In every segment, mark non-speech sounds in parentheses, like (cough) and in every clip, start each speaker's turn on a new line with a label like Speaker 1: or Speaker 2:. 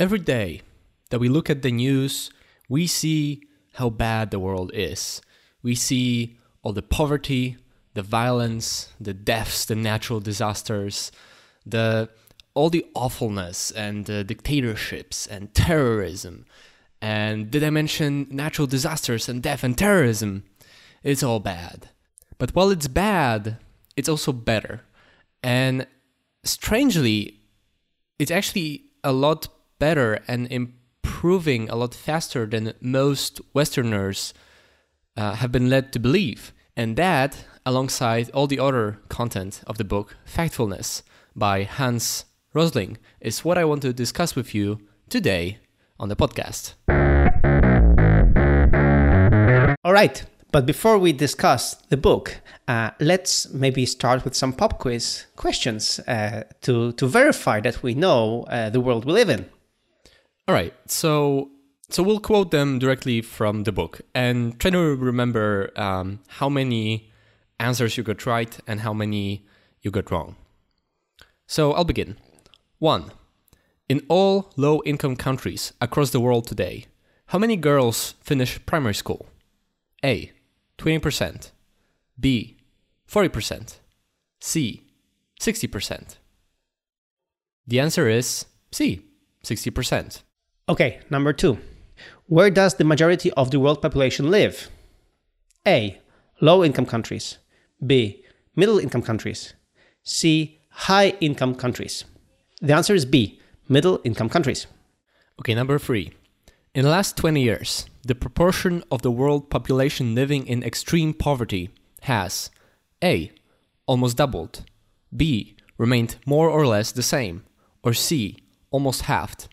Speaker 1: Every day that we look at the news, we see how bad the world is. We see all the poverty, the violence, the deaths, the natural disasters, the all the awfulness and the dictatorships and terrorism. And did I mention natural disasters and death and terrorism? It's all bad. But while it's bad, it's also better. And strangely, it's actually a lot better and improving a lot faster than most Westerners uh, have been led to believe. And that, alongside all the other content of the book, Factfulness by Hans Rosling, is what I want to discuss with you today on the podcast.
Speaker 2: All right. But before we discuss the book, uh, let's maybe start with some pop quiz questions uh, to, to verify that we know uh, the world we live in.
Speaker 1: All right. So so we'll quote them directly from the book and try to remember um, how many answers you got right and how many you got wrong. So I'll begin. One. In all low income countries across the world today, how many girls finish primary school? A. 20%. B. 40%. C. 60%. The answer is C. 60%.
Speaker 2: Okay, number two. Where does the majority of the world population live? A. Low income countries. B. Middle income countries. C. High income countries. The answer is B. Middle income countries.
Speaker 1: Okay, number three. In the last 20 years, the proportion of the world population living in extreme poverty has A. almost doubled, B. remained more or less the same, or C. almost halved.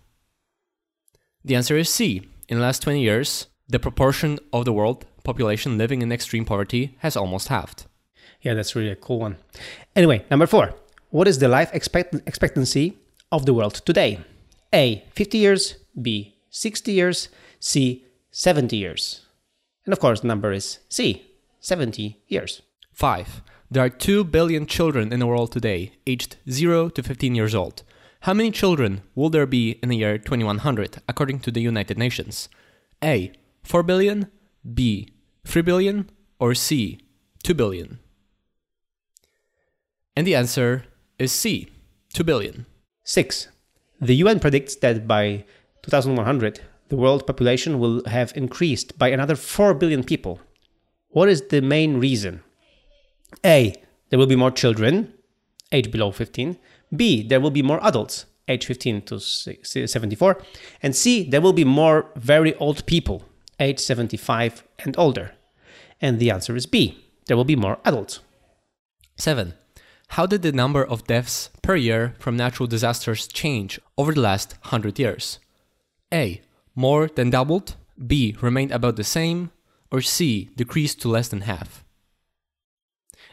Speaker 1: The answer is C. In the last 20 years, the proportion of the world population living in extreme poverty has almost halved.
Speaker 2: Yeah, that's really a cool one. Anyway, number four. What is the life expect- expectancy of the world today? A. 50 years. B. 60 years. C. 70 years. And of course, the number is C. 70 years.
Speaker 1: 5. There are 2 billion children in the world today, aged 0 to 15 years old. How many children will there be in the year 2100 according to the United Nations? A. 4 billion, B. 3 billion, or C. 2 billion? And the answer is C. 2 billion.
Speaker 2: 6. The UN predicts that by 2100, the world population will have increased by another 4 billion people. What is the main reason? A. There will be more children, age below 15. B. There will be more adults, age 15 to 74. And C. There will be more very old people, age 75 and older. And the answer is B. There will be more adults.
Speaker 1: 7. How did the number of deaths per year from natural disasters change over the last 100 years? A. More than doubled. B. Remained about the same. Or C. Decreased to less than half.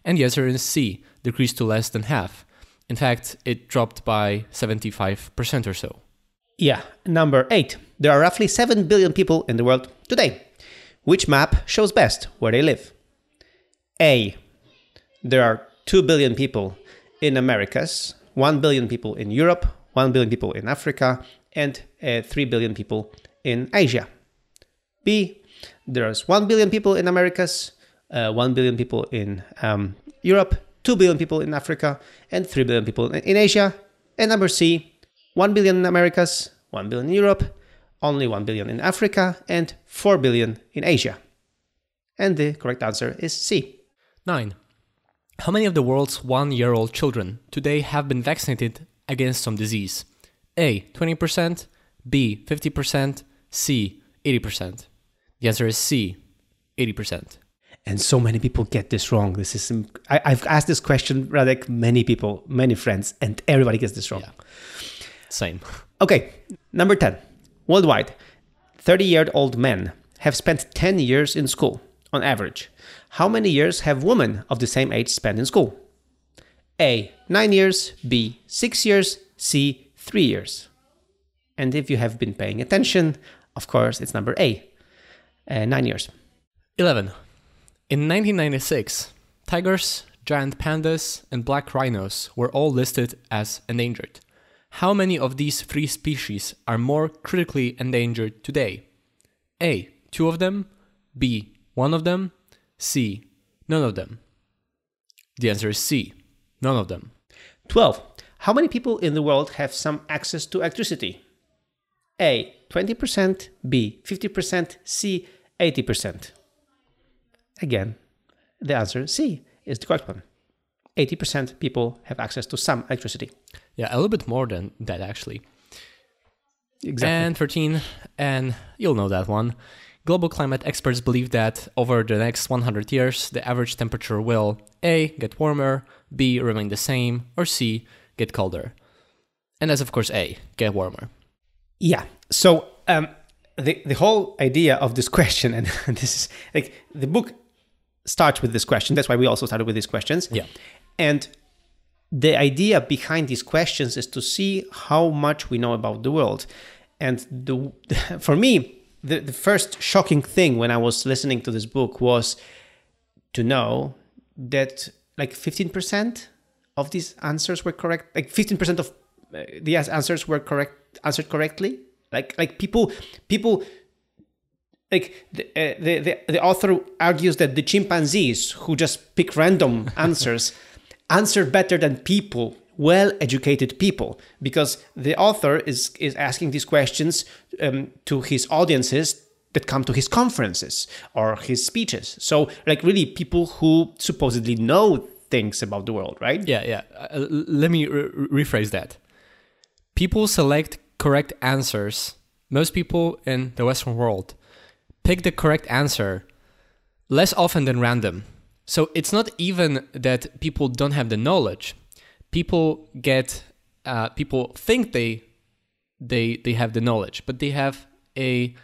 Speaker 1: And the answer is C. Decreased to less than half. In fact, it dropped by 75% or so.
Speaker 2: Yeah. Number 8. There are roughly 7 billion people in the world today. Which map shows best where they live? A. There are 2 billion people in Americas, 1 billion people in Europe, 1 billion people in Africa, and uh, 3 billion people in Asia. B. There's 1 billion people in Americas, uh, 1 billion people in um, Europe, 2 billion people in Africa, and 3 billion people in Asia. And number C, 1 billion in Americas, 1 billion in Europe, only 1 billion in Africa, and 4 billion in Asia. And the correct answer is C.
Speaker 1: 9. How many of the world's one year old children today have been vaccinated against some disease? A. 20%, B. 50%, C. 80%. The answer is C. 80%.
Speaker 2: And so many people get this wrong. This is I, have asked this question, Radek, many people, many friends, and everybody gets this wrong.
Speaker 1: Yeah. Same. (laughs)
Speaker 2: Okay, number 10. Worldwide, 30 year old men have spent 10 years in school on average. How many years have women of the same age spent in school? A. 9 years, B. 6 years, C. 3 years. And if you have been paying attention, of course, it's number A. Uh, 9 years.
Speaker 1: 11. In 1996, tigers, giant pandas, and black rhinos were all listed as endangered. How many of these three species are more critically endangered today? A. Two of them. B. One of them. C. None of them. The answer is C. None of them.
Speaker 2: 12. How many people in the world have some access to electricity? A. 20%, B. 50%, C. 80%. Again, the answer C is the correct one. 80% people have access to some electricity.
Speaker 1: Yeah, a little bit more than that actually.
Speaker 2: Exactly.
Speaker 1: And 13, and you'll know that one. Global climate experts believe that over the next 100 years, the average temperature will A. get warmer, B. remain the same, or C. get colder. And that's, of course, A. get warmer.
Speaker 2: Yeah. So um, the the whole idea of this (laughs) question, and (laughs) this is like the book starts with this question. That's why we also started with these questions.
Speaker 1: Yeah.
Speaker 2: And the idea behind these questions is to see how much we know about the world. And the (laughs) for me, the, the first shocking thing when I was listening to this book was to know that like 15% of these answers were correct. Like 15% of uh, the answers were correct, answered correctly. Like like people people like the, uh, the, the the author argues that the chimpanzees who just pick random (laughs) answers answer better than people well educated people because the author is is asking these questions um, to his audiences that come to his conferences or his speeches so like really people who supposedly know things about the world right
Speaker 1: Yeah, yeah. Uh, let me re- rephrase that. People select correct answers. Most people in the Western world pick the correct answer less often than random. So it's not even that people don't have the knowledge. People get, uh, people think they, they, they have the knowledge, but they have a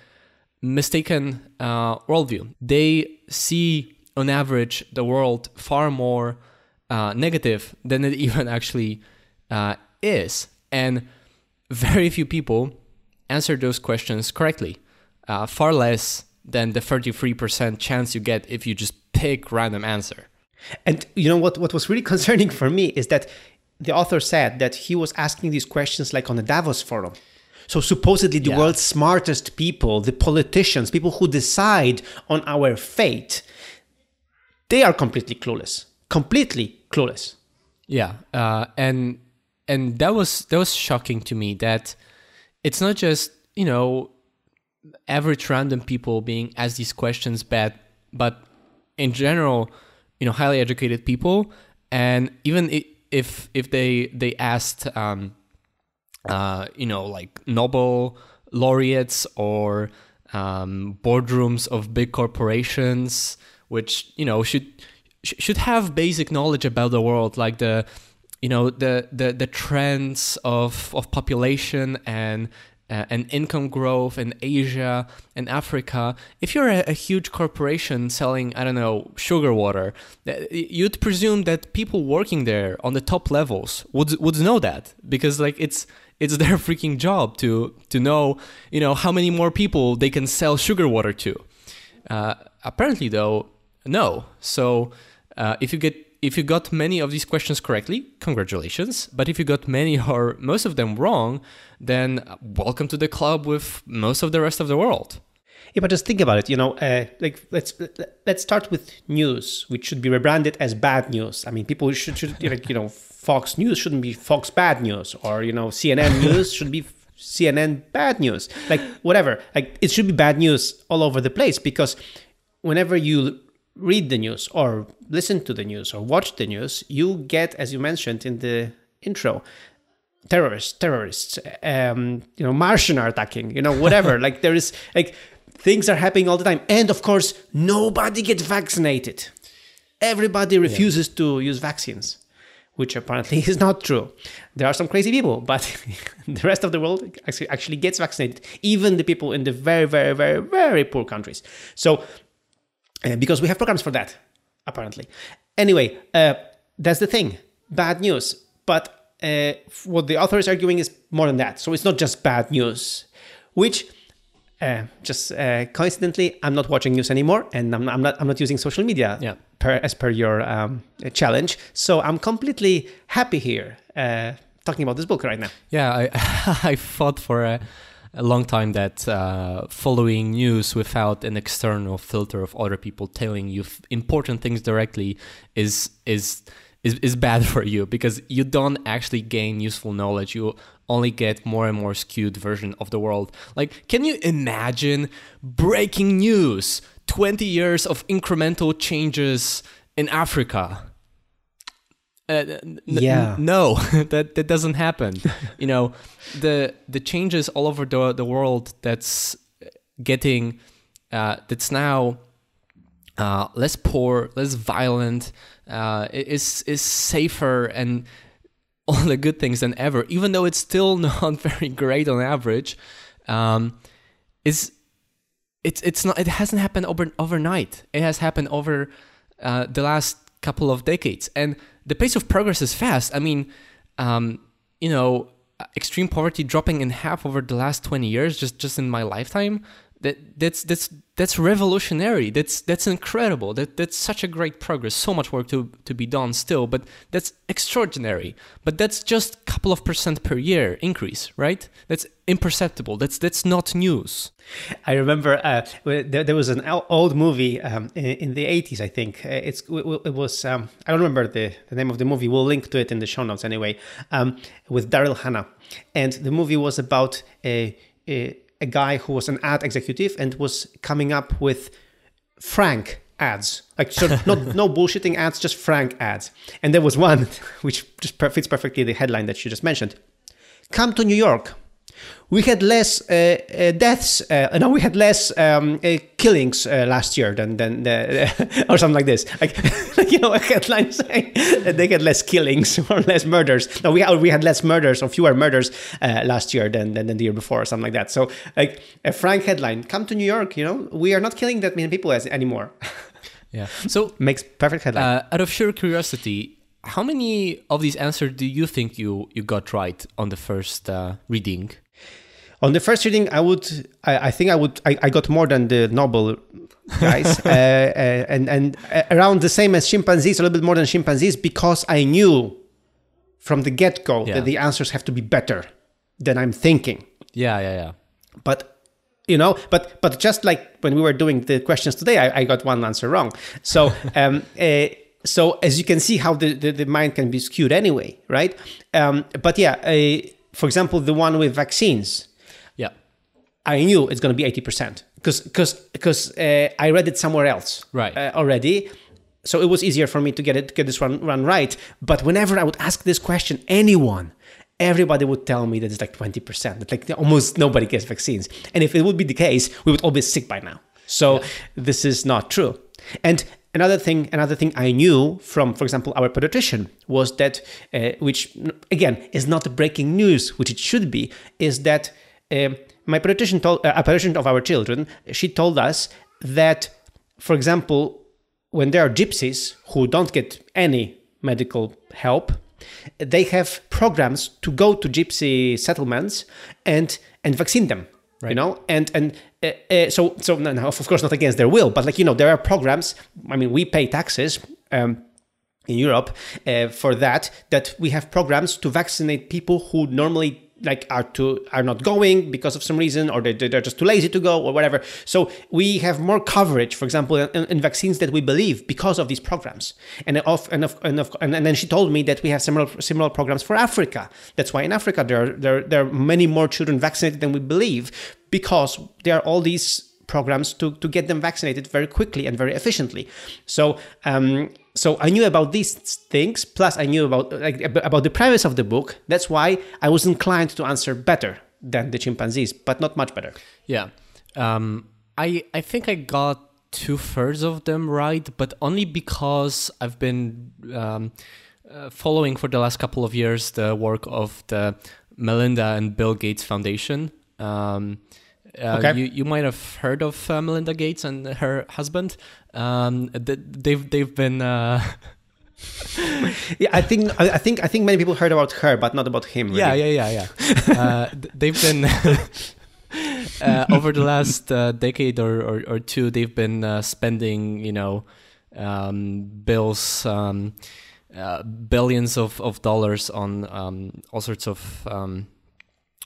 Speaker 1: mistaken uh, worldview. They see, on average, the world far more uh, negative than it (laughs) even actually uh, is, and very few people answer those questions correctly. Uh, far less than the 33% chance you get if you just pick random answer.
Speaker 2: And you know what? What was really (laughs) concerning for me is that the author said that he was asking these questions like on a Davos forum. So supposedly the
Speaker 1: Yeah.
Speaker 2: world's smartest people, the politicians, people who decide on our fate, they are completely clueless. Completely clueless.
Speaker 1: Yeah, uh, and and that was that was shocking to me that it's not just you know average random people being asked these questions, but but in general, you know, highly educated people, and even if if they they asked, um, uh, you know, like Nobel laureates or um, boardrooms of big corporations, which you know should should have basic knowledge about the world, like the you know the the, the trends of of population and uh, and income growth in Asia and Africa. If you're a, a huge corporation selling, I don't know, sugar water, uh, you'd presume that people working there on the top levels would would know that because like it's it's (laughs) their freaking job to to know you know how many more people they can sell sugar water to. Uh, apparently, though, no. So uh, if you get if you got many of these questions correctly, congratulations. But if you got many or most of them wrong, then welcome to the club with most of the rest of the world.
Speaker 2: Yeah, but just think about it. You know, uh, like let's let's start with news, which should be rebranded as bad news. I mean, people should should (laughs) like you know, Fox News shouldn't be Fox Bad News, or you know, CNN (laughs) News should be CNN Bad News. Like whatever, like it should be bad news all over the place because whenever you read the news or listen to the news or watch the news, you get, as you mentioned in the intro, terrorists, terrorists, um, you know, Martian are attacking, you know, whatever. (laughs) like there is like things are happening all the time, and of course, nobody gets vaccinated. Everybody refuses to use vaccines, which apparently (laughs) is not true. There are some crazy people, but (laughs) the rest of the world actually actually gets vaccinated, even the people in the very, very, very, very poor countries. So, uh, because we have programs for that, apparently. Anyway, uh, that's the thing. Bad news, but uh, what the author is arguing is more than that. So it's not just bad news, which uh, just uh, coincidentally, I'm not watching news anymore, and I'm, I'm not I'm not using social media
Speaker 1: Yeah.
Speaker 2: per, as per your um, challenge. So I'm completely happy here uh, talking about this book right now.
Speaker 1: Yeah, I (laughs) I thought for a, a long time that uh, following news without an external filter of other people telling you f- important things directly is is is is bad (laughs) for you because you don't actually gain useful knowledge. You only get more and more skewed version of the world. Like, can you imagine breaking news? 20 years of incremental changes in Africa. Uh, n-
Speaker 2: Yeah.
Speaker 1: n- no, (laughs) that that doesn't happen. (laughs) you know, the the changes all over the the world that's getting uh, that's now uh, less poor, less violent, uh, is is safer and (laughs) all the good things than ever. Even though it's still not very great on average, um, is it's it's not it hasn't happened over overnight. It has happened over uh, the last couple of decades, and the pace of progress is fast. I mean, um, you know, extreme poverty dropping in half over the last twenty years, just just in my lifetime. That that's that's that's revolutionary. That's that's incredible. That that's such a great progress. So much work to to be done still, but that's extraordinary. But that's just a couple of percent per year increase, right? That's imperceptible. That's that's not news.
Speaker 2: I remember uh, there, there was an old movie um, in, in the 80s, I think. Uh, It's It was, um, I don't remember the, the name of the movie. We'll link to it in the show notes anyway, um, with Daryl Hannah. And the movie was about a, a, a guy who was an ad executive and was coming up with frank ads. Like so not (laughs) no bullshitting ads just frank ads. And there was one (laughs) which just fits perfectly the headline that you just mentioned. Come to new york we had less uh, uh, deaths uh, no we had less um, uh, killings uh, last year than than the, (laughs) or something like this. Like, (laughs) like you know (laughs) a headline saying they had less killings or less murders. No we had, we had less murders or fewer murders uh, last year than, than, than the year before or something like that. So like a frank headline come to new york you know? We are not killing that many people as anymore.
Speaker 1: Yeah. So
Speaker 2: makes perfect headline.
Speaker 1: Uh, out of sheer curiosity, how many of these answers do you think you you got right on the first uh, reading?
Speaker 2: On the first reading, I would, I, I think I would, I, I got more than the Nobel guys, (laughs) uh, uh, and and uh, around the same as chimpanzees, a little bit more than chimpanzees, because I knew from the get go
Speaker 1: Yeah.
Speaker 2: that the answers have to be better than I'm thinking.
Speaker 1: Yeah, yeah, yeah.
Speaker 2: But you know, but but just like when we were doing the questions today, I, I got one answer wrong. So (laughs) um, uh, so as you can see, how the, the, the mind can be skewed anyway, right? Um, but yeah, uh, for example, the one with vaccines.
Speaker 1: Yeah.
Speaker 2: I knew it's going to be 80% because because because uh, I read it somewhere else
Speaker 1: Right.
Speaker 2: uh, already. So it was easier for me to get it get this run run right. But whenever I would ask this question, anyone, everybody would tell me that it's like 20%. That like almost nobody gets vaccines. And if it would be the case, we would all be sick by now. So this is not true. And another thing, another thing I knew from, for example, our pediatrician was that, uh, which again is not breaking news, which it should be, is that um my pediatrician told uh, a pediatrician of our children. She told us that, for example, when there are gypsies who don't get any medical help, they have programs to go to gypsy settlements and and vaccine them. You
Speaker 1: Right.
Speaker 2: know, and and uh, uh, so so no, no, of course not against their will, but like you know, there are programs. I mean, we pay taxes. Um, in Europe, uh, for that, that we have programs to vaccinate people who normally like are to are not going because of some reason or they, they're just too lazy to go or whatever. So we have more coverage for example in, in vaccines that we believe because of these programs. And of and of, and of and then she told me that we have similar similar programs for africa. That's why in africa there are, there, there are many more children vaccinated than we believe because there are all these programs to, to get them vaccinated very quickly and very efficiently. So um, so I knew about these things. Plus, I knew about like about the premise of the book. That's why I was inclined to answer better than the chimpanzees, but not much better.
Speaker 1: Yeah. Um, I I think I got two thirds of them right, but only because I've been um, uh, following for the last couple of years the work of the Melinda and Bill Gates Foundation. Um, uh,
Speaker 2: Okay.
Speaker 1: you, you might have heard of uh, Melinda Gates and her husband. Um, they've they've been uh, (laughs)
Speaker 2: Yeah, I think I think I think many people heard about her, but not about him. Really.
Speaker 1: Yeah, yeah, yeah, yeah. uh, they've been (laughs) uh, over the last uh, decade or, or, or two. They've been uh, spending, you know, um, Bill's um, uh, billions of, of dollars on um, all sorts of um,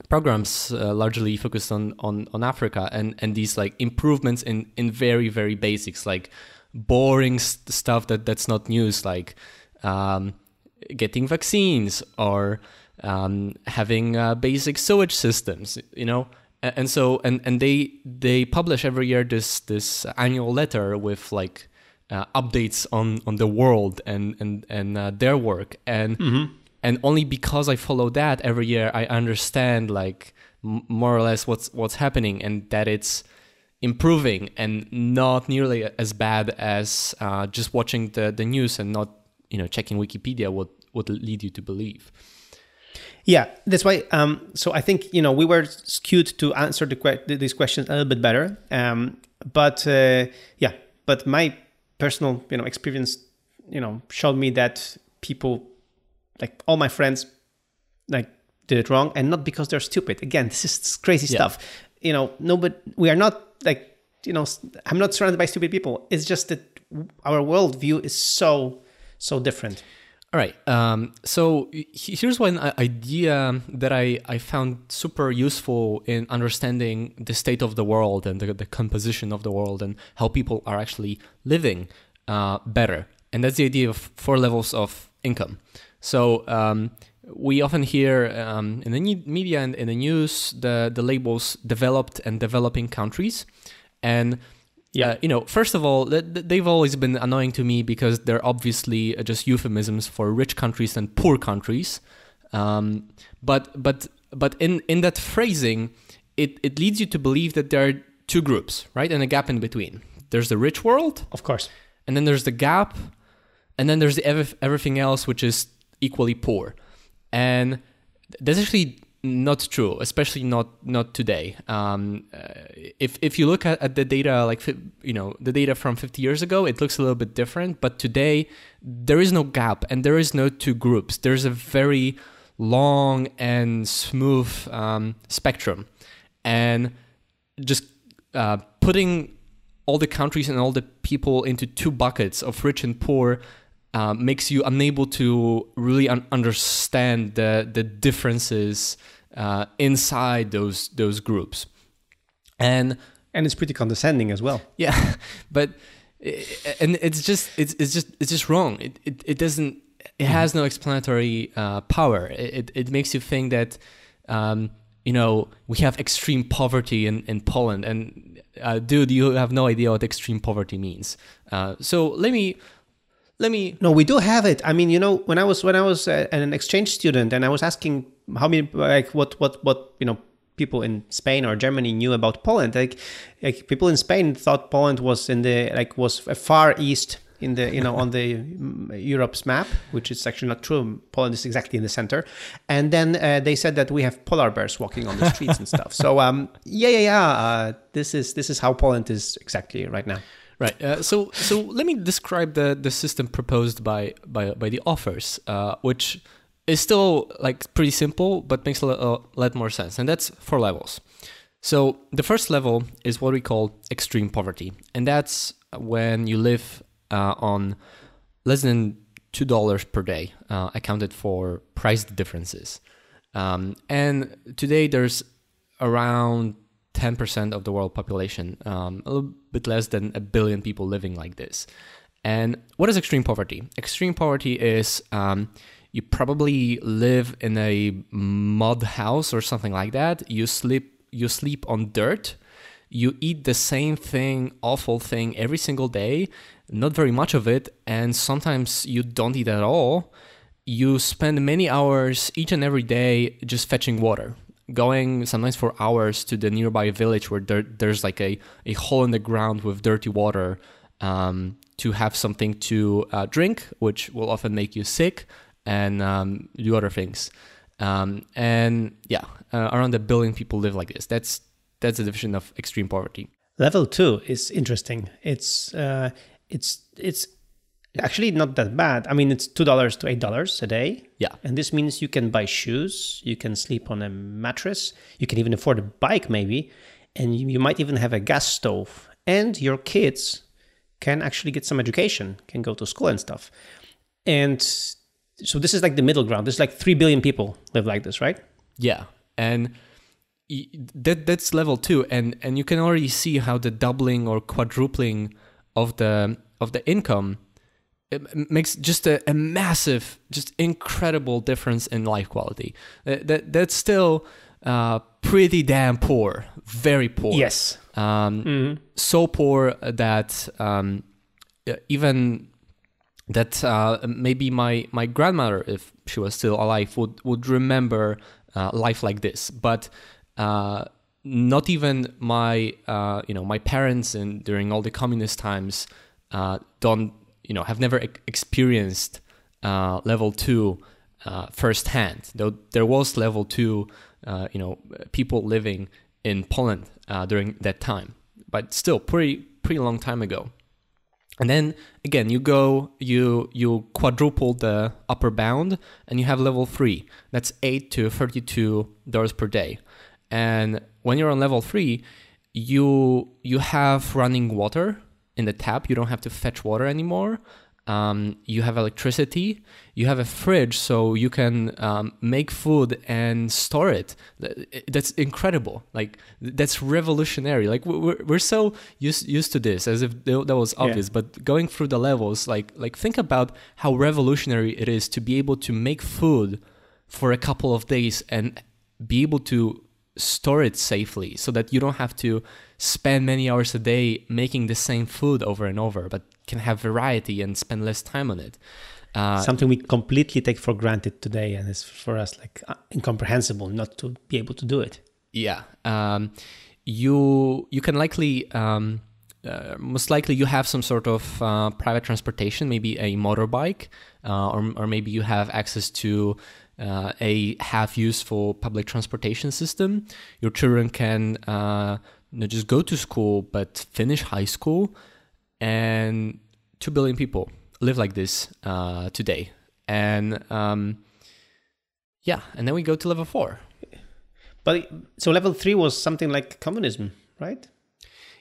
Speaker 1: programs uh, largely focused on, on, on Africa and, and these like improvements in, in very, very basics, like boring st- stuff that, that's not news, like um, getting vaccines or um, having uh, basic sewage systems, you know. And so, and, and they they publish every year this this annual letter with like uh, updates on, on the world and and and uh, their work, and
Speaker 2: Mm-hmm.
Speaker 1: And only because I follow that every year, I understand like m- more or less what's what's happening and that it's improving and not nearly as bad as uh, just watching the the news and not you know checking Wikipedia would would lead you to believe.
Speaker 2: Yeah, that's why. Um, so I think you know we were skewed to answer the que- these questions a little bit better. Um, but uh, yeah, but my personal you know experience you know showed me that people like all my friends like did it wrong and not because they're stupid. Again, this is crazy
Speaker 1: Yeah.
Speaker 2: stuff. You know, no, but we are not like you know. i'm not surrounded by stupid people. It's just that our worldview is so so different.
Speaker 1: All right. Um, so here's one idea that I, I found super useful in understanding the state of the world and the, the composition of the world and how people are actually living uh, better. And that's the idea of four levels of income. So um, we often hear um, in the media and in the news the, the labels developed and developing countries. And
Speaker 2: Yeah.
Speaker 1: uh, you know, first of all, th- th- they've always been annoying to me because they're obviously uh, just euphemisms for rich countries and poor countries. Um, but but but in in that phrasing, it it leads you to believe that there are two groups, right, and a gap in between. There's the rich world,
Speaker 2: Of course.
Speaker 1: and then there's the gap, and then there's the ev- everything else, which is equally poor. And that's actually not true, especially not not today. Um, uh, if if you look at, at the data, like you know the data from 50 years ago, it looks a little bit different. But today, there is no gap, and there is no two groups. There's a very long and smooth um, spectrum, and just uh, putting all the countries and all the people into two buckets of rich and poor uh, makes you unable to really un- understand the the differences uh, inside those those groups, and
Speaker 2: And it's pretty condescending as well.
Speaker 1: yeah, (laughs) but and it's just it's it's just it's just wrong. It it, it doesn't it has no explanatory uh, power. It, it makes you think that um, you know we have extreme poverty in in Poland, and uh, dude, you have no idea what extreme poverty means. Uh, so let me let me
Speaker 2: No, we do have it. I mean, you know, when I was when I was uh, an exchange student and I was asking how many like what what what you know people in Spain or Germany knew about Poland, like like people in Spain thought Poland was in the like was far east in the you know on the mm, Europe's map, which is actually not true. Poland is exactly in the center, and then uh, they said that we have polar bears walking on the streets and stuff. So um, yeah, yeah, yeah. Uh, this is this is how Poland is exactly right now.
Speaker 1: Right. Uh, so so let me describe the the system proposed by by by the authors, uh, which is still like pretty simple, but makes a, lot more sense. And that's four levels. So the first level is what we call extreme poverty, and that's when you live uh, on less than two dollars per day, uh, accounted for price differences. Um, and today there's around 10% of the world population, um, a little bit less than a billion people living like this. And what is extreme poverty? Extreme poverty is um, you probably live in a mud house or something like that. You sleep you sleep on dirt. You eat the same thing, awful thing every single day, not very much of it, and sometimes you don't eat at all. You spend many hours each and every day just fetching water going sometimes for hours to the nearby village where there, there's like a, a hole in the ground with dirty water um, to have something to uh, drink, which will often make you sick and um, do other things. Um, and yeah, uh, around a billion people live like this. That's that's the definition of extreme poverty.
Speaker 2: Level two is interesting. It's uh, it's it's actually not that bad. I mean, it's two dollars to eight dollars a day.
Speaker 1: Yeah.
Speaker 2: and this means you can buy shoes, you can sleep on a mattress, you can even afford a bike maybe, and you, you might even have a gas stove. And your kids can actually get some education, can go to school and stuff. And so this is like the middle ground. There's like three billion people live like this, right?
Speaker 1: Yeah, and that that's level two, and and you can already see how the doubling or quadrupling of the of the income it makes just a, a massive, just incredible difference in life quality. Uh, that that's still uh, pretty damn poor, very poor.
Speaker 2: Yes.
Speaker 1: Um, so poor that um, uh, even that uh, maybe my my grandmother, if she was still alive, would would remember uh, life like this. But uh, not even my uh, you know my parents and during all the communist times uh, don't you know have never experienced uh, level two uh, firsthand. Though there was level two, uh, you know, people living in Poland uh, during that time, but still pretty pretty long time ago. And then again, you go, you you quadruple the upper bound, and you have level three. That's eight to thirty-two dollars per day. And when you're on level three, you you have running water in the tap. You don't have to fetch water anymore. Um, you have electricity. You have a fridge, so you can um, make food and store it. That's incredible. Like that's revolutionary. Like we're we're so used used to this, as if that was obvious. But going through the levels, like like think about how revolutionary it is to be able to make food for a couple of days and be able to store it safely so that you don't have to spend many hours a day making the same food over and over, but can have variety and spend less time on it. Uh,
Speaker 2: Something we completely take for granted today, and it's for us like uh, incomprehensible not to be able to do it.
Speaker 1: yeah, um, you you can likely. Um, uh, most likely, you have some sort of uh, private transportation, maybe a motorbike, uh, or, or maybe you have access to uh, a half useful public transportation system. Your children can uh, know, just go to school but finish high school. And 2 billion people live like this uh, today. And um, yeah, and then we go to level four.
Speaker 2: But so level three was something like communism, right?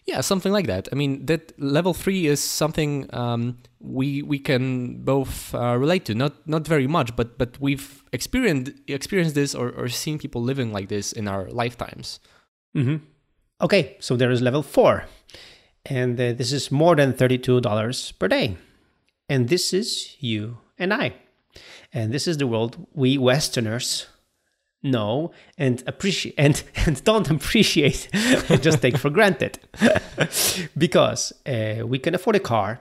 Speaker 1: Yeah, something like that. I mean, that level three is something um, we we can both uh, relate to. Not not very much, but but we've experienced experienced this or, or seen people living like this in our lifetimes.
Speaker 2: Mm-hmm. Okay, so there is level four, and uh, this is more than thirty-two dollars per day, and this is you and I, and this is the world we Westerners know and appreciate (laughs) and, and don't appreciate and just take for granted. (laughs) Because uh, we can afford a car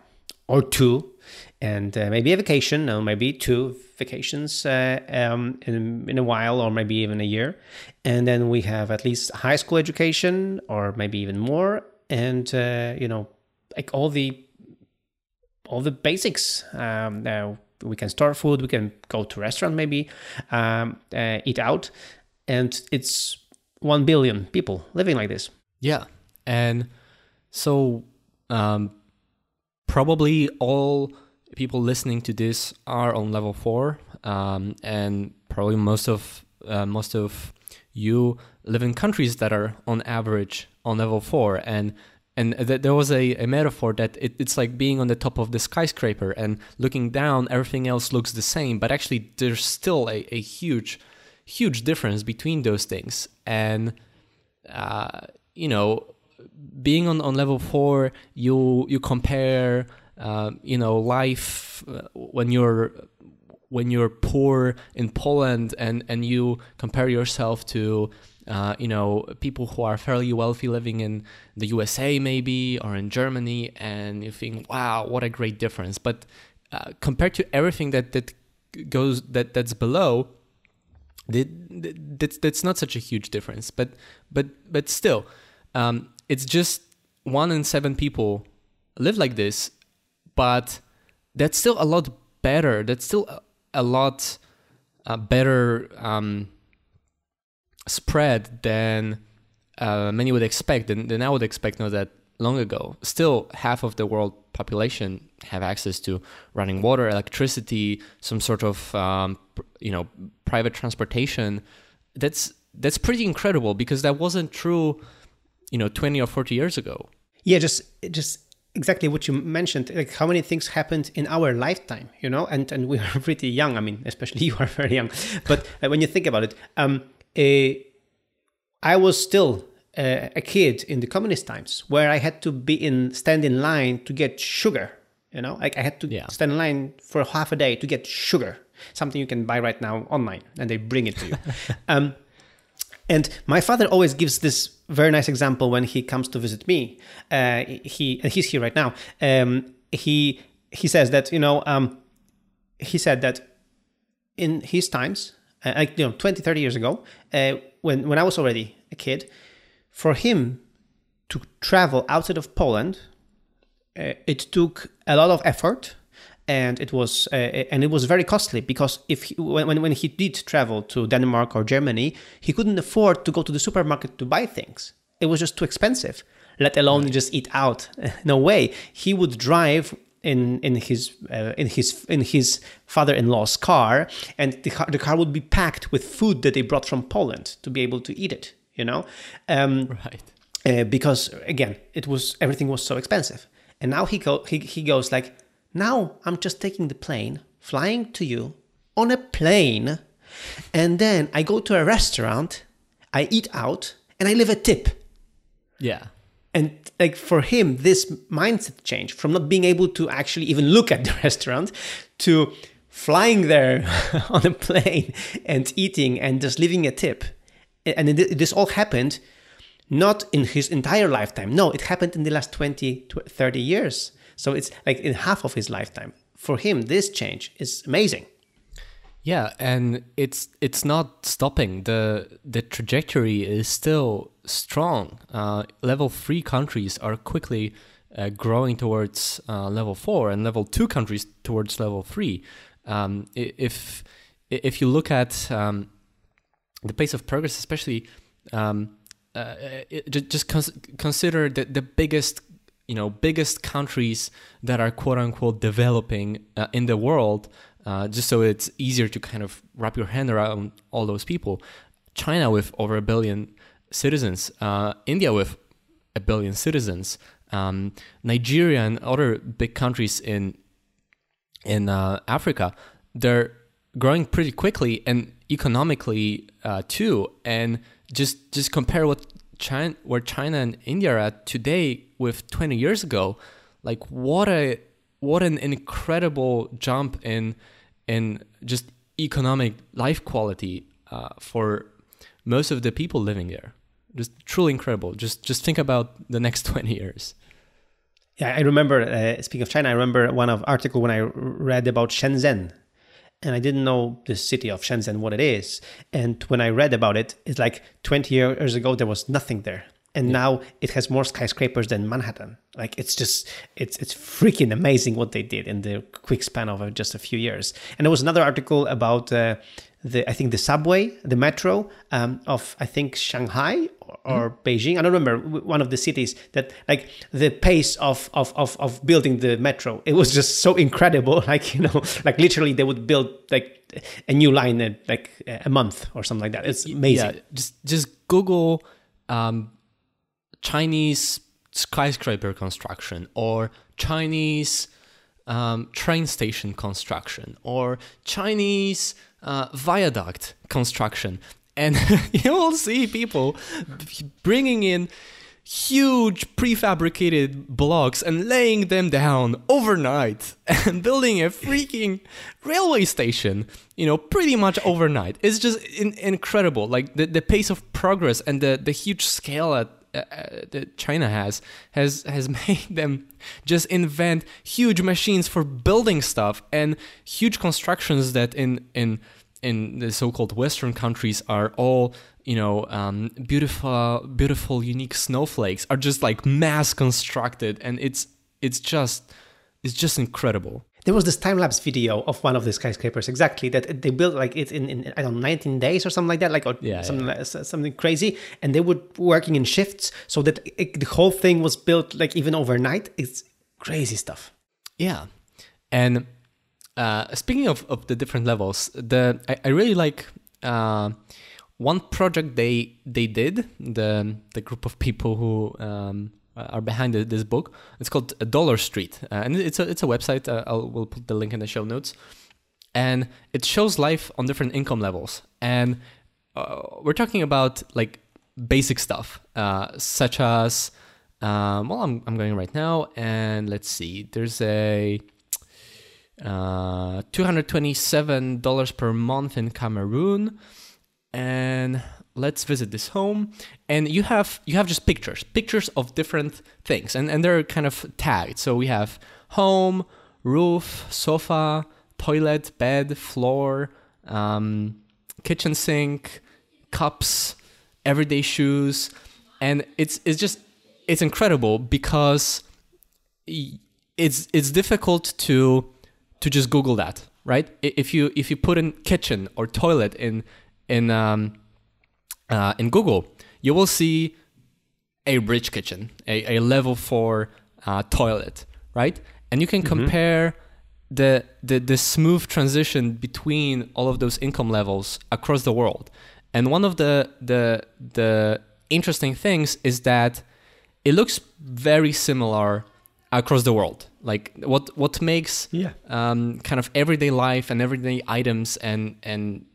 Speaker 2: or two and uh, maybe a vacation or maybe two vacations uh, um, in, in a while or maybe even a year. And then we have at least high school education or maybe even more and uh, you know like all the all the basics um, we can store food we can go to restaurant maybe um, uh, eat out and it's 1 billion people living like this.
Speaker 1: Yeah, and so um, probably all people listening to this are on level four, um, and probably most of uh, most of you live in countries that are on average on level four, and and th- there was a, a metaphor that it, it's like being on the top of the skyscraper and looking down, everything else looks the same, but actually there's still a, a huge, huge difference between those things, and uh, you know, being on, on level four, you you compare, uh, you know, life uh, when you're when you're poor in Poland, and and you compare yourself to. Uh, you know, people who are fairly wealthy living in the USA, maybe, or in Germany, and you think, "Wow, what a great difference!" But uh, compared to everything that that goes that that's below, that, that's that's not such a huge difference but but but still um, it's just one in seven people live like this but that's still a lot better that's still a, a lot uh, better um, spread than uh, many would expect than, than i would expect not that long ago. Still half of the world population have access to running water electricity some sort of um, you know private transportation. That's that's pretty incredible because that wasn't true you know 20 or 40 years ago.
Speaker 2: Yeah just just exactly what you mentioned like how many things happened in our lifetime you know and and we (laughs) are pretty young. I mean especially (laughs) you are very young. But uh, when you think about it um i was still a kid in the communist times where i had to be in stand in line to get sugar you know like i had to
Speaker 1: Yeah.
Speaker 2: stand in line for half a day to get sugar something you can buy right now online and they bring it to you (laughs) um and my father always gives this very nice example when he comes to visit me. Uh, he and he's here right now. Um, he he says that you know um, he said that in his times, uh, like you know, 20, 30 years ago, uh, when when I was already a kid, for him to travel outside of Poland, uh, it took a lot of effort and it was uh, and it was very costly because if he, when when he did travel to Denmark or Germany, he couldn't afford to go to the supermarket to buy things. It was just too expensive. Let alone just eat out. (laughs) No way. He would drive in in his uh, in his in his father-in-law's car, and the car, the car would be packed with food that they brought from Poland to be able to eat it. You know, um,
Speaker 1: Right.
Speaker 2: uh, because again it was everything was so expensive and now he go he, he goes like now i'm just taking the plane flying to you on a plane and then i go to a restaurant i eat out and i leave a tip
Speaker 1: Yeah.
Speaker 2: And like for him this mindset change from not being able to actually even look at (laughs) the restaurant to flying there (laughs) on a plane and eating and just leaving a tip. And this all happened not in his entire lifetime. No it happened in the last 20 to 30 years. So it's like in half of his lifetime. For him this change is amazing
Speaker 1: Yeah, and it's it's not stopping. the The trajectory is still strong. Uh, level three countries are quickly uh, growing towards uh, level four, and level two countries towards level three. Um, if if you look at um, the pace of progress, especially um, uh, it, just cons- consider the, the biggest you know biggest countries that are quote unquote developing uh, in the world uh, just so it's easier to kind of wrap your hand around all those people china with over a billion citizens uh, india with a billion citizens um, nigeria and other big countries in in uh, Africa, they're growing pretty quickly and economically uh, too. And just just compare what China, where China and India are at today with 20 years ago, like what a what an incredible jump in in just economic life quality uh, for most of the people living there. Just truly incredible. Just just think about the next (laughs) 20 years.
Speaker 2: Yeah, I remember. Uh, speaking of China, I remember one of article when I read about Shenzhen, and I didn't know the city of Shenzhen what it is. And when I read about it, it's like 20 years ago there was nothing there, and now it has more skyscrapers than Manhattan. Like it's just it's it's freaking amazing what they did in the quick span of uh, just a few years. And there was another article about. Uh, the, I think the subway, the metro um, of I think Shanghai or, or Beijing. I don't remember one of the cities that like the pace of, of of of building the metro. It was just so incredible. (laughs) Like you know, like literally they would build like a new line in like a month or something like that. It's amazing.
Speaker 1: Yeah, just just Google um, Chinese skyscraper construction or Chinese um, train station construction or Chinese uh, viaduct construction, and (laughs) you will see people bringing in huge prefabricated blocks and laying them down overnight and building a freaking railway station you know pretty much overnight. It's just in- incredible like the, the pace of progress and the, the huge scale uh, uh, that china has has has (laughs) made them just invent huge machines for building stuff and huge constructions that in in in the so-called Western countries are all you know um, beautiful, beautiful, unique snowflakes are just like mass constructed, and it's it's just it's just incredible.
Speaker 2: There was this time lapse video of one of the skyscrapers exactly that they built like it in, in I don't know 19 days or something like that, like or
Speaker 1: Yeah,
Speaker 2: something like, something crazy, and they were working in shifts so that it, the whole thing was built like even overnight. It's crazy stuff.
Speaker 1: Yeah, and uh, speaking of, of the different levels, the I, I really like uh, one project they they did the the group of people who um, are behind this book. It's called Dollar Street, uh, and it's a it's a website. Uh, I'll we'll put the link in the show notes, and it shows life on different income levels. And uh, we're talking about like basic stuff, uh, such as um, well, I'm I'm going right now, and let's see. There's a uh, $227 per month in Cameroon and let's visit this home. And you have you have just pictures pictures of different things. And and they're kind of tagged. So we have home roof sofa toilet bed floor um, kitchen sink cups everyday shoes. And it's it's just it's incredible because it's it's difficult to to just google that right? If you if you put in kitchen or toilet in in um, uh, in Google, you will see a rich kitchen, a, a level four uh, toilet, right? And you can mm-hmm. compare the, the the smooth transition between all of those income levels across the world. And one of the the the interesting things is that it looks very similar across the world. Like what what makes
Speaker 2: yeah.
Speaker 1: um, kind of everyday life and everyday items and and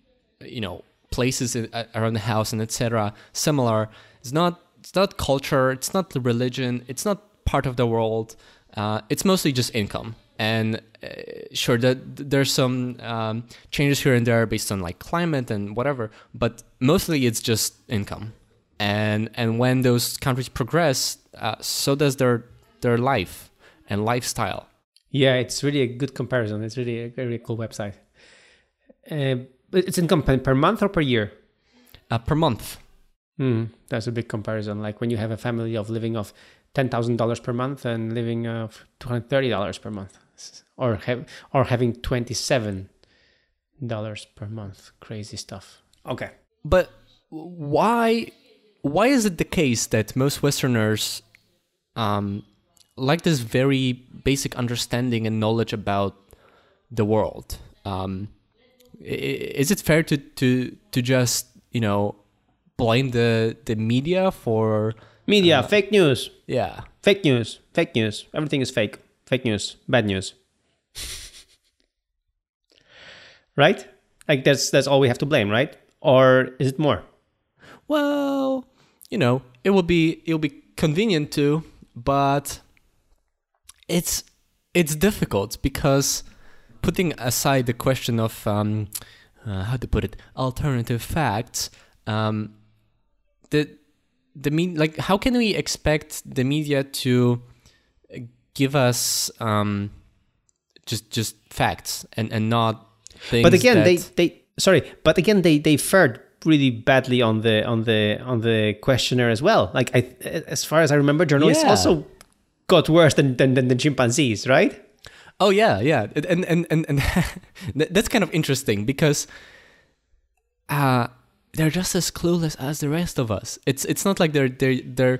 Speaker 1: you know places around the house and etc. similar. It's not it's not culture. It's not the religion. It's not part of the world. Uh, it's mostly just income. And uh, sure, that there's some um, changes here and there based on like climate and whatever, but mostly it's just income. And and when those countries progress, uh, so does their their life and lifestyle.
Speaker 2: Yeah, it's really a good comparison. It's really a very cool website. Uh, it's income per month or per year?
Speaker 1: Uh, per month.
Speaker 2: Mm, that's a big comparison. Like when you have a family of living of ten thousand dollars per month and living of two hundred thirty dollars per month, (laughs) or have or having twenty seven dollars per month. Crazy stuff. Okay,
Speaker 1: but why why is it the case that most Westerners um, like this very basic understanding and knowledge about the world? Um, is it fair to to to just you know blame the the media for
Speaker 2: media uh, fake news.
Speaker 1: Yeah.
Speaker 2: Fake news fake news. Everything is fake. Fake news bad news. (laughs) Right? Like that's that's all we have to blame right? Or is it more?
Speaker 1: Well you know it will be it will be convenient too but it's it's difficult because putting aside the question of um, uh, how to put it, alternative facts, um, the the mean like how can we expect the media to give us um, just just facts and and not things
Speaker 2: but again
Speaker 1: that...
Speaker 2: they they sorry but again they they fared really badly on the on the on the questionnaire as well like I, as far as i remember journalists yeah. also got worse than, than than the chimpanzees right
Speaker 1: Oh yeah, yeah, and and and, and (laughs) that's kind of interesting because uh, they're just as clueless as the rest of us. It's it's not like they're they're they're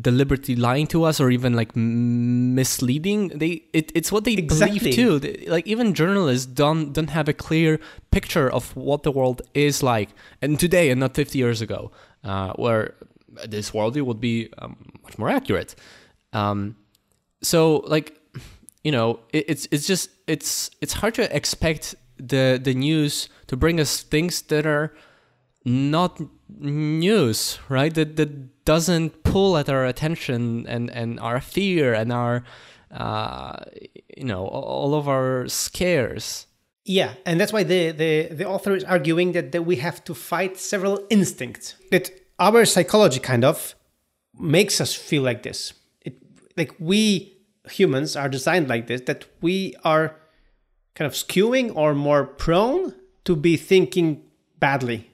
Speaker 1: deliberately lying to us or even like misleading. They it, it's what they exactly. believe too. They, like even journalists don't don't have a clear picture of what the world is like, and today and not fifty years ago, uh, where this world would be um, much more accurate. Um, so like you know, it, it's it's just it's it's hard to expect the the news to bring us things that are not news, right? That that doesn't pull at our attention and and our fear and our uh, you know all of our scares.
Speaker 2: Yeah, and that's why the the the author is arguing that that we have to fight several instincts that our psychology kind of makes us feel like this. It like we humans are designed like this that we are kind of skewing or more prone to be thinking badly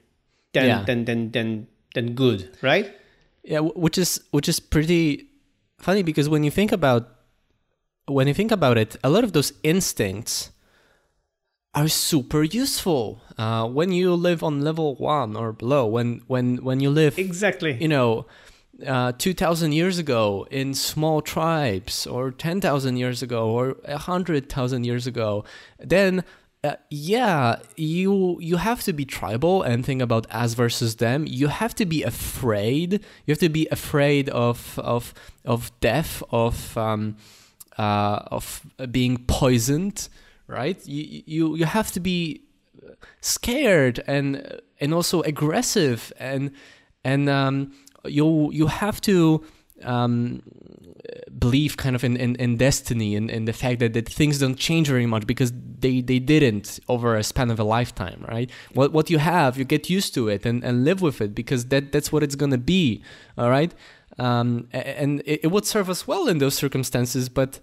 Speaker 2: than yeah. than, than than than good, right?
Speaker 1: Yeah, which is which is pretty funny because when you think about when you think about it, a lot of those instincts are super useful uh, when you live on level one or below. When when when you live
Speaker 2: exactly,
Speaker 1: you know, uh, 2,000 years ago in small tribes, or 10,000 years ago, or 100,000 years ago, then uh, yeah, you you have to be tribal and think about us versus them. You have to be afraid. You have to be afraid of of of death, of um, uh, of being poisoned, right? You you you have to be scared and and also aggressive and and um, you you have to um, believe kind of in, in, in destiny and, the fact that, that things don't change very much because they, they didn't over a span of a lifetime, right? What what you have, you get used to it and, and live with it because that that's what it's gonna be, all right? Um, and it, it would serve us well in those circumstances, but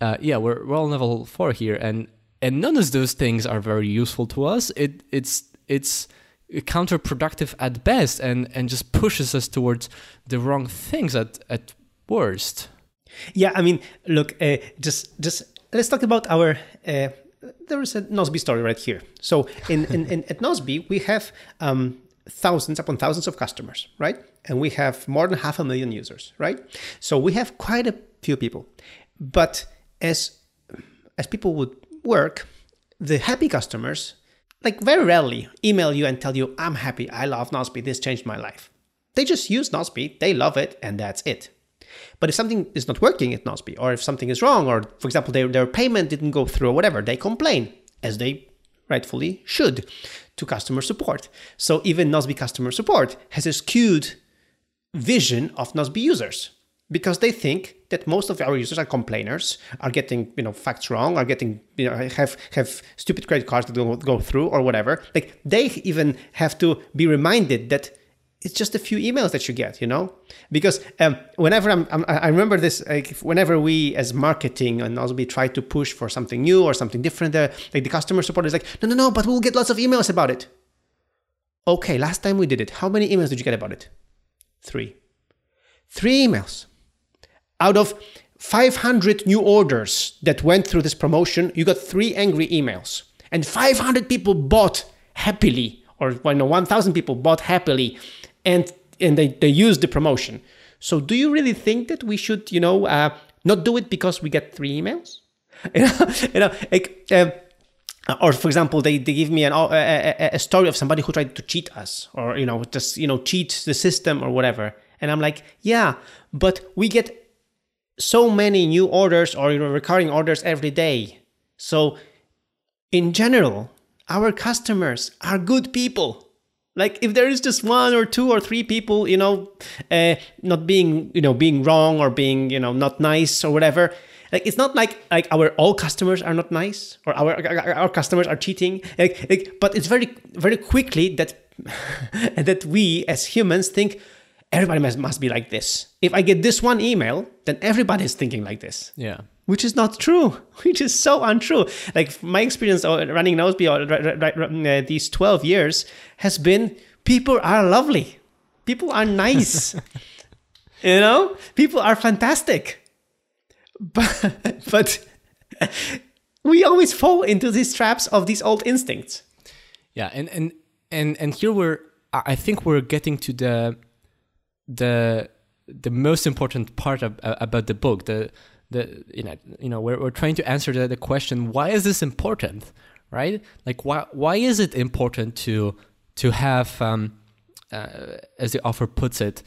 Speaker 1: uh, yeah, we're, we're all level four here, and and none of those things are very useful to us. It it's it's counterproductive at best and and just pushes us towards the wrong things at at worst.
Speaker 2: Yeah i mean look uh, just just let's talk about our uh, there is a Nozbe story right here. So in, in, in at Nozbe we have um, thousands upon thousands of customers right? And we have more than half a million users right? So we have quite a few people. But as as people would work the happy customers like very rarely email you and tell you, I'm happy, I love Nozbe, this changed my life. They just use Nozbe, they love it, and that's it. But if something is not working at Nozbe, or if something is wrong, or for example, their, their payment didn't go through, or whatever, they complain, as they rightfully should, to customer support. So even Nozbe customer support has a skewed vision of Nozbe users because they think that most of our users are complainers, are getting you know facts wrong, are getting you know have have stupid credit cards that don't go through or whatever. Like they even have to be reminded that it's just a few emails that you get, you know, because um, whenever I'm, I'm, i remember this, like whenever we as marketing and also we try to push for something new or something different, there, like the customer support is like, no, no, no, but we'll get lots of emails about it. Okay, last time we did it, how many emails did you get about it? Three. Three emails. Out of 500 new orders that went through this promotion, you got three angry emails. And 500 people bought happily, or well, no, 1,000 people bought happily, and, and they, they used the promotion. So do you really think that we should, you know, uh, not do it because we get three emails? (laughs) you know, like, uh, or for example, they, they give me an, a, a story of somebody who tried to cheat us, or you know, just you know, cheat the system or whatever. And I'm like, yeah, but we get so many new orders or recurring orders every day. So, in general, our customers are good people. Like if there is just one or two or three people, you know, uh, not being, you know, being wrong or being, you know, not nice or whatever. Like it's not like like our all customers are not nice or our our, our customers are cheating. Like, like, but it's very very quickly that (laughs) that we as humans think, everybody must, must be like this. If I get this one email, then everybody is thinking like this.
Speaker 1: Yeah.
Speaker 2: Which is not true, (laughs) which is so untrue. Like my experience running Nozbe uh, these 12 years has been people are lovely. People are nice. (laughs) you know, people are fantastic. But, (laughs) but we always fall into these traps of these old instincts.
Speaker 1: Yeah. And, and, and, and here we're, I think we're getting to the, the the most important part of, uh, about the book the the you know you know we're, we're trying to answer the, the question why is this important right? Like why why is it important to to have um, uh, as the author puts it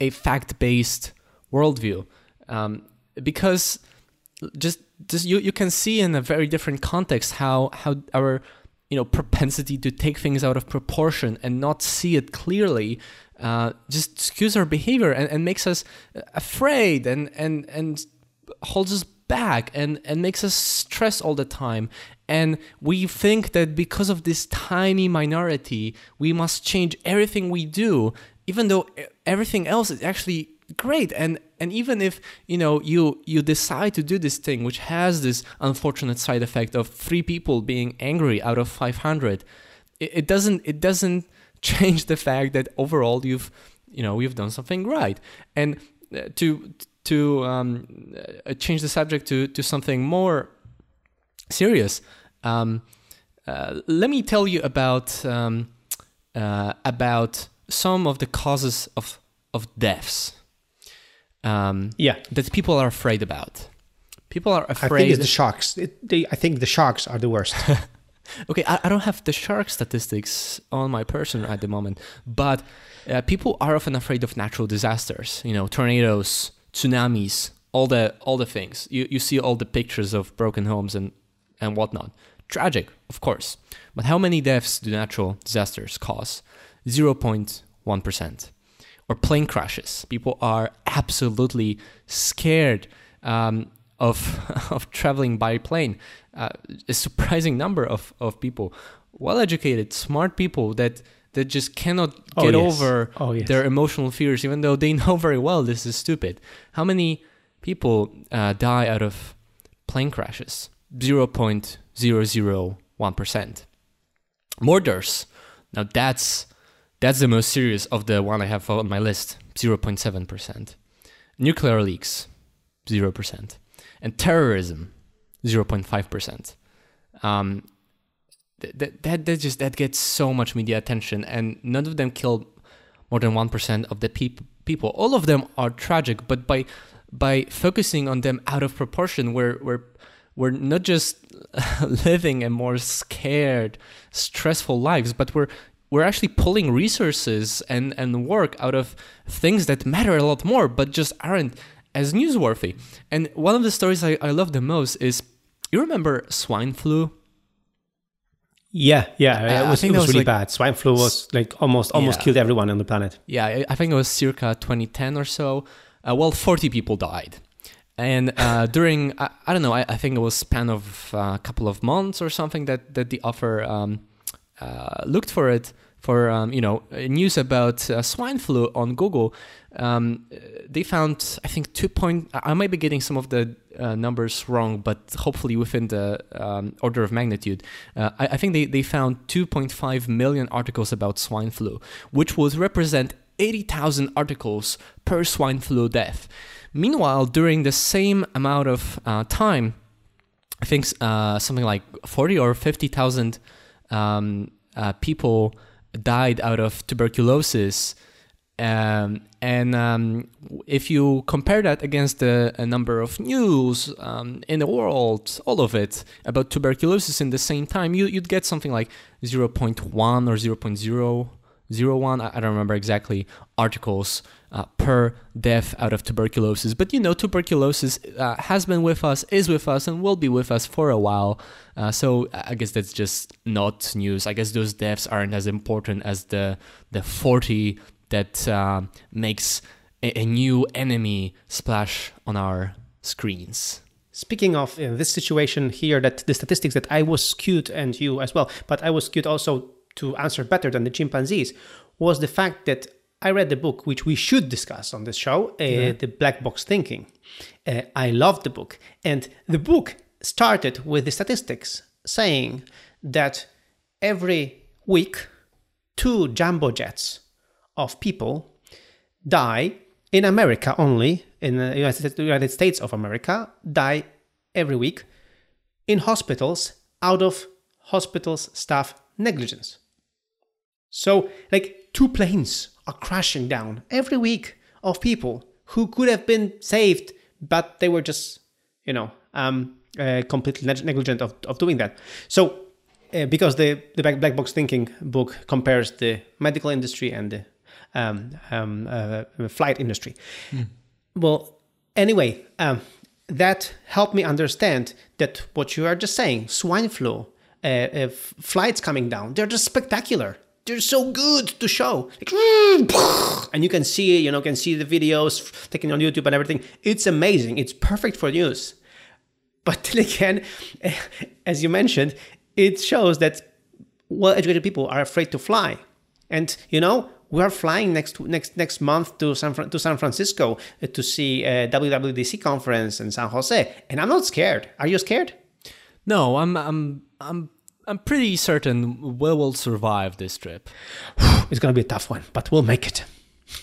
Speaker 1: a fact-based worldview? Um, because just just you, you can see in a very different context how how our you know propensity to take things out of proportion and not see it clearly uh, just skews our behavior and, and makes us afraid and and and holds us back and and makes us stress all the time. And we think that because of this tiny minority we must change everything we do even though everything else is actually great. And and even if you know you you decide to do this thing which has this unfortunate side effect of three people being angry out of 500 it, it doesn't it doesn't change the fact that overall you've you know you've done something right. And uh, to to um, uh, change the subject to to something more serious um, uh, let me tell you about um, uh, about some of the causes of of deaths um,
Speaker 2: yeah.
Speaker 1: that people are afraid about. People are afraid
Speaker 2: I think it's the sharks it, they, I think the sharks are the worst (laughs)
Speaker 1: Okay, I, I don't have the shark statistics on my person at the moment, but uh, people are often afraid of natural disasters. You know, tornadoes, tsunamis, all the all the things. You you see all the pictures of broken homes and and whatnot. Tragic, of course. But how many deaths do natural disasters cause? Zero point one percent. Or plane crashes. People are absolutely scared um, of (laughs) of traveling by plane. Uh, a surprising number of, of people, well educated, smart people that that just cannot
Speaker 2: Oh,
Speaker 1: get
Speaker 2: yes.
Speaker 1: over
Speaker 2: Oh, yes.
Speaker 1: their emotional fears, even though they (laughs) know very well this is stupid. How many people uh, die out of plane crashes? Zero point zero zero one percent. Murders. Now that's that's the most serious of the one I have on my list. Zero point seven percent. Nuclear leaks. Zero percent. And terrorism. Zero point five percent. Um, that, that that just that gets so much media attention, and none of them kill more than one percent of the peop- people. All of them are tragic, but by by focusing on them out of proportion, we're we're we're not just (laughs) living a more scared, stressful lives, but we're we're actually pulling resources and and work out of things that matter a lot more, but just aren't as newsworthy. And one of the stories I, I love the most is you remember swine flu?
Speaker 2: Yeah, yeah,
Speaker 1: Uh,
Speaker 2: it
Speaker 1: I
Speaker 2: was,
Speaker 1: think
Speaker 2: it was
Speaker 1: was
Speaker 2: really
Speaker 1: like-
Speaker 2: bad. Swine flu was like almost almost
Speaker 1: Yeah.
Speaker 2: killed everyone on the planet.
Speaker 1: Yeah, I- I think it was circa 2010 or so. Uh, well, 40 people died. And uh, (laughs) during, I, I don't know, I, I think it was span of uh, a couple of months or something that, that the author um, uh, looked for it for, um, you know, news about uh, swine flu on Google. Um, they found, I think, 2 point, I I might be getting some of the uh, numbers wrong, but hopefully within the um, order of magnitude. Uh, I, I think they, they found 2.5 million articles about swine flu, which would represent 80,000 articles per swine flu death. Meanwhile, during the same amount of uh, time, I think uh, something like 40 or 50,000 um, uh, people died out of tuberculosis. Um, and um, if you compare that against the a number of news um, in the world, all of it about tuberculosis in the same time, you, you'd get something like 0.1 or 0.001, I I don't remember exactly, articles uh, per death out of tuberculosis. But you know, tuberculosis uh, has been with us, is with us, and will be with us for a while. Uh, so I guess that's just not news. I guess those deaths aren't as important as the the 40 that uh, makes a, a new enemy splash on our screens.
Speaker 2: Speaking of uh, this situation here, that the statistics that I was skewed and you as well, but I was skewed also to answer better than the chimpanzees, was the fact that I read the book, which we should discuss on this show, uh, the Black Box Thinking. Uh, I loved the book, and the book started with the statistics saying that every week two jumbo jets of people die in America only, in the United States- of America, die every week in hospitals out of hospitals staff negligence. So, like, two planes are crashing down every week of people who could have been saved, but they were just, you know, um, uh, completely negligent of, of doing that. So, uh, because the the black, box thinking book compares the medical industry and the um, um, uh, flight industry. Well, anyway, um, that helped me understand that what you are just saying, swine flu, uh, uh, flights coming down, they're just spectacular. They're so good to show, like, (laughs) and you can see, you know, can see the videos taken on YouTube and everything. It's amazing. It's perfect for news. But then again, (laughs) as you mentioned, it shows that well-educated people are afraid to fly, and you know we are flying next next next month to San to San Francisco uh, to see a WWDC conference in San Jose, and I'm not scared. Are you scared?
Speaker 1: No, I'm I'm I'm I'm pretty certain we will survive this trip. (sighs)
Speaker 2: It's gonna be a tough one, but we'll make it.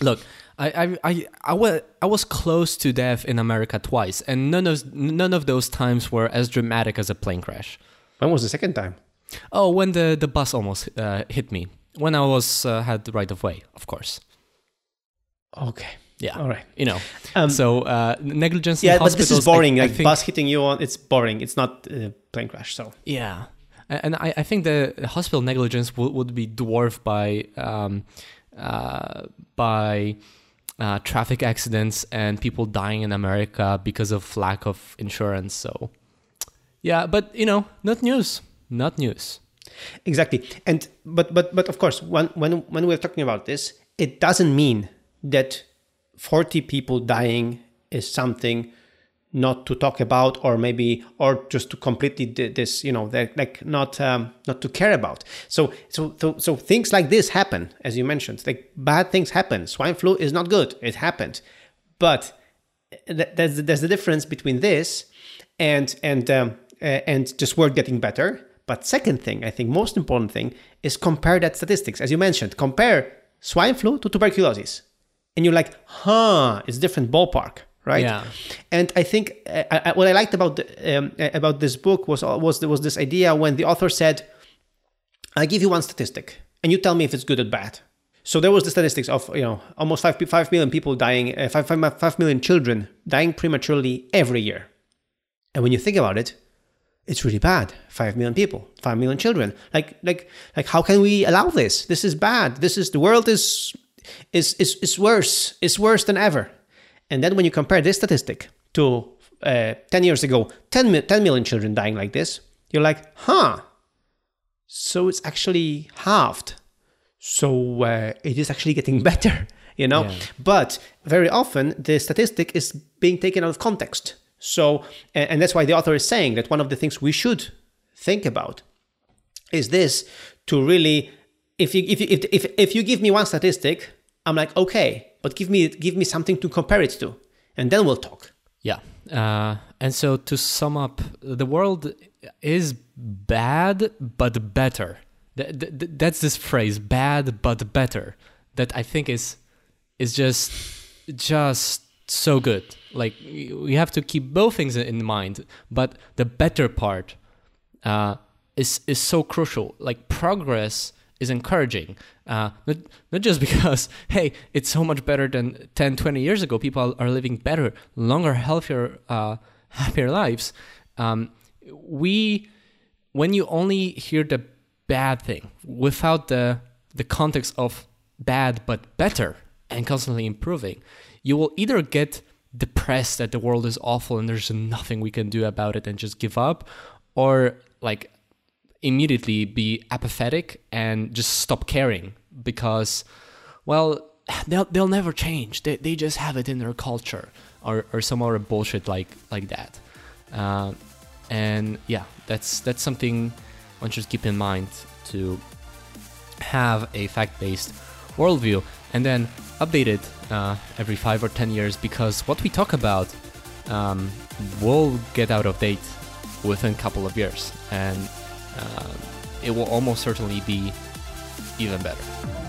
Speaker 1: Look, I I I, I, was, I was close to death in America twice, and none of none of those times were as dramatic as a plane crash.
Speaker 2: When was the second time?
Speaker 1: Oh, when the the bus almost uh, hit me when I was uh, had the right of way, of course.
Speaker 2: Okay.
Speaker 1: Yeah.
Speaker 2: All right.
Speaker 1: You know.
Speaker 2: Um,
Speaker 1: so uh, negligence.
Speaker 2: Yeah,
Speaker 1: in
Speaker 2: but this is
Speaker 1: hospitals, I-
Speaker 2: boring.
Speaker 1: I
Speaker 2: like
Speaker 1: think-
Speaker 2: bus hitting you on, it's boring. It's not a plane crash. So
Speaker 1: Yeah. and I, I think the hospital negligence would, would be dwarfed by um, uh, by uh, traffic accidents and people dying in America because of lack of insurance. So, yeah, but you know, not news, not news.
Speaker 2: Exactly, and but but but of course, when when when we're talking about this, it doesn't mean that forty people dying is something not to talk about or maybe or just to completely this you know like not um, not to care about. So, so so so things like this happen as you mentioned. Like bad things happen. Swine flu is not good. It happened. But there's there's the difference between this and and um, and just work getting better but second thing i think most important thing is compare that statistics as you mentioned compare swine flu to tuberculosis and you're like huh it's different ballpark right?
Speaker 1: Yeah.
Speaker 2: And I think uh, I, what I liked about the, um, uh, about this book was was was this idea when the author said, "I give you one statistic, and you tell me if it's good or bad." So there was the statistics of you know almost five five million people dying, uh, five, five, five million children dying prematurely every year, and when you think about it, it's really bad. Five million people, five million children. Like like like how can we allow this? This is bad. This is the world is is is is worse. It's worse than ever. And then when you compare this statistic to uh, 10 years ago, 10, 10 million children dying like this, you're like, huh, so it's actually halved. So uh, it is actually getting (laughs) better, you know? Yeah. But very often the statistic is being taken out of context. So, and that's why the author is saying that one of the things we should think about is this to really, if you, if, you, if, if, if you give me one statistic, I'm like, okay, but give me give me something to compare it to, and then we'll talk.
Speaker 1: Yeah. Uh, and so to sum up, the world is bad but better. Th- th- that's this phrase, bad but better, that I think is is just just so good. Like we have to keep both things in mind, but the better part uh, is is so crucial. Like progress is encouraging. Uh, not, not just (laughs) because, hey, it's so much better than 10, 20 years ago. People are living better, longer, healthier, uh, happier lives. Um, we, when you only hear the bad thing without the, the context of bad but better and constantly improving, you will either get depressed that the world is awful and there's nothing we can do about it and just give up, or like immediately be apathetic and just stop caring because, well, they'll they'll never change. They they just have it in their culture or or some other bullshit like like that. Uh, and yeah, that's that's something one should keep in mind to have a fact-based worldview and then update it uh, every five or ten years because what we talk about um, will get out of date within a couple of years and uh, it will almost certainly be even better.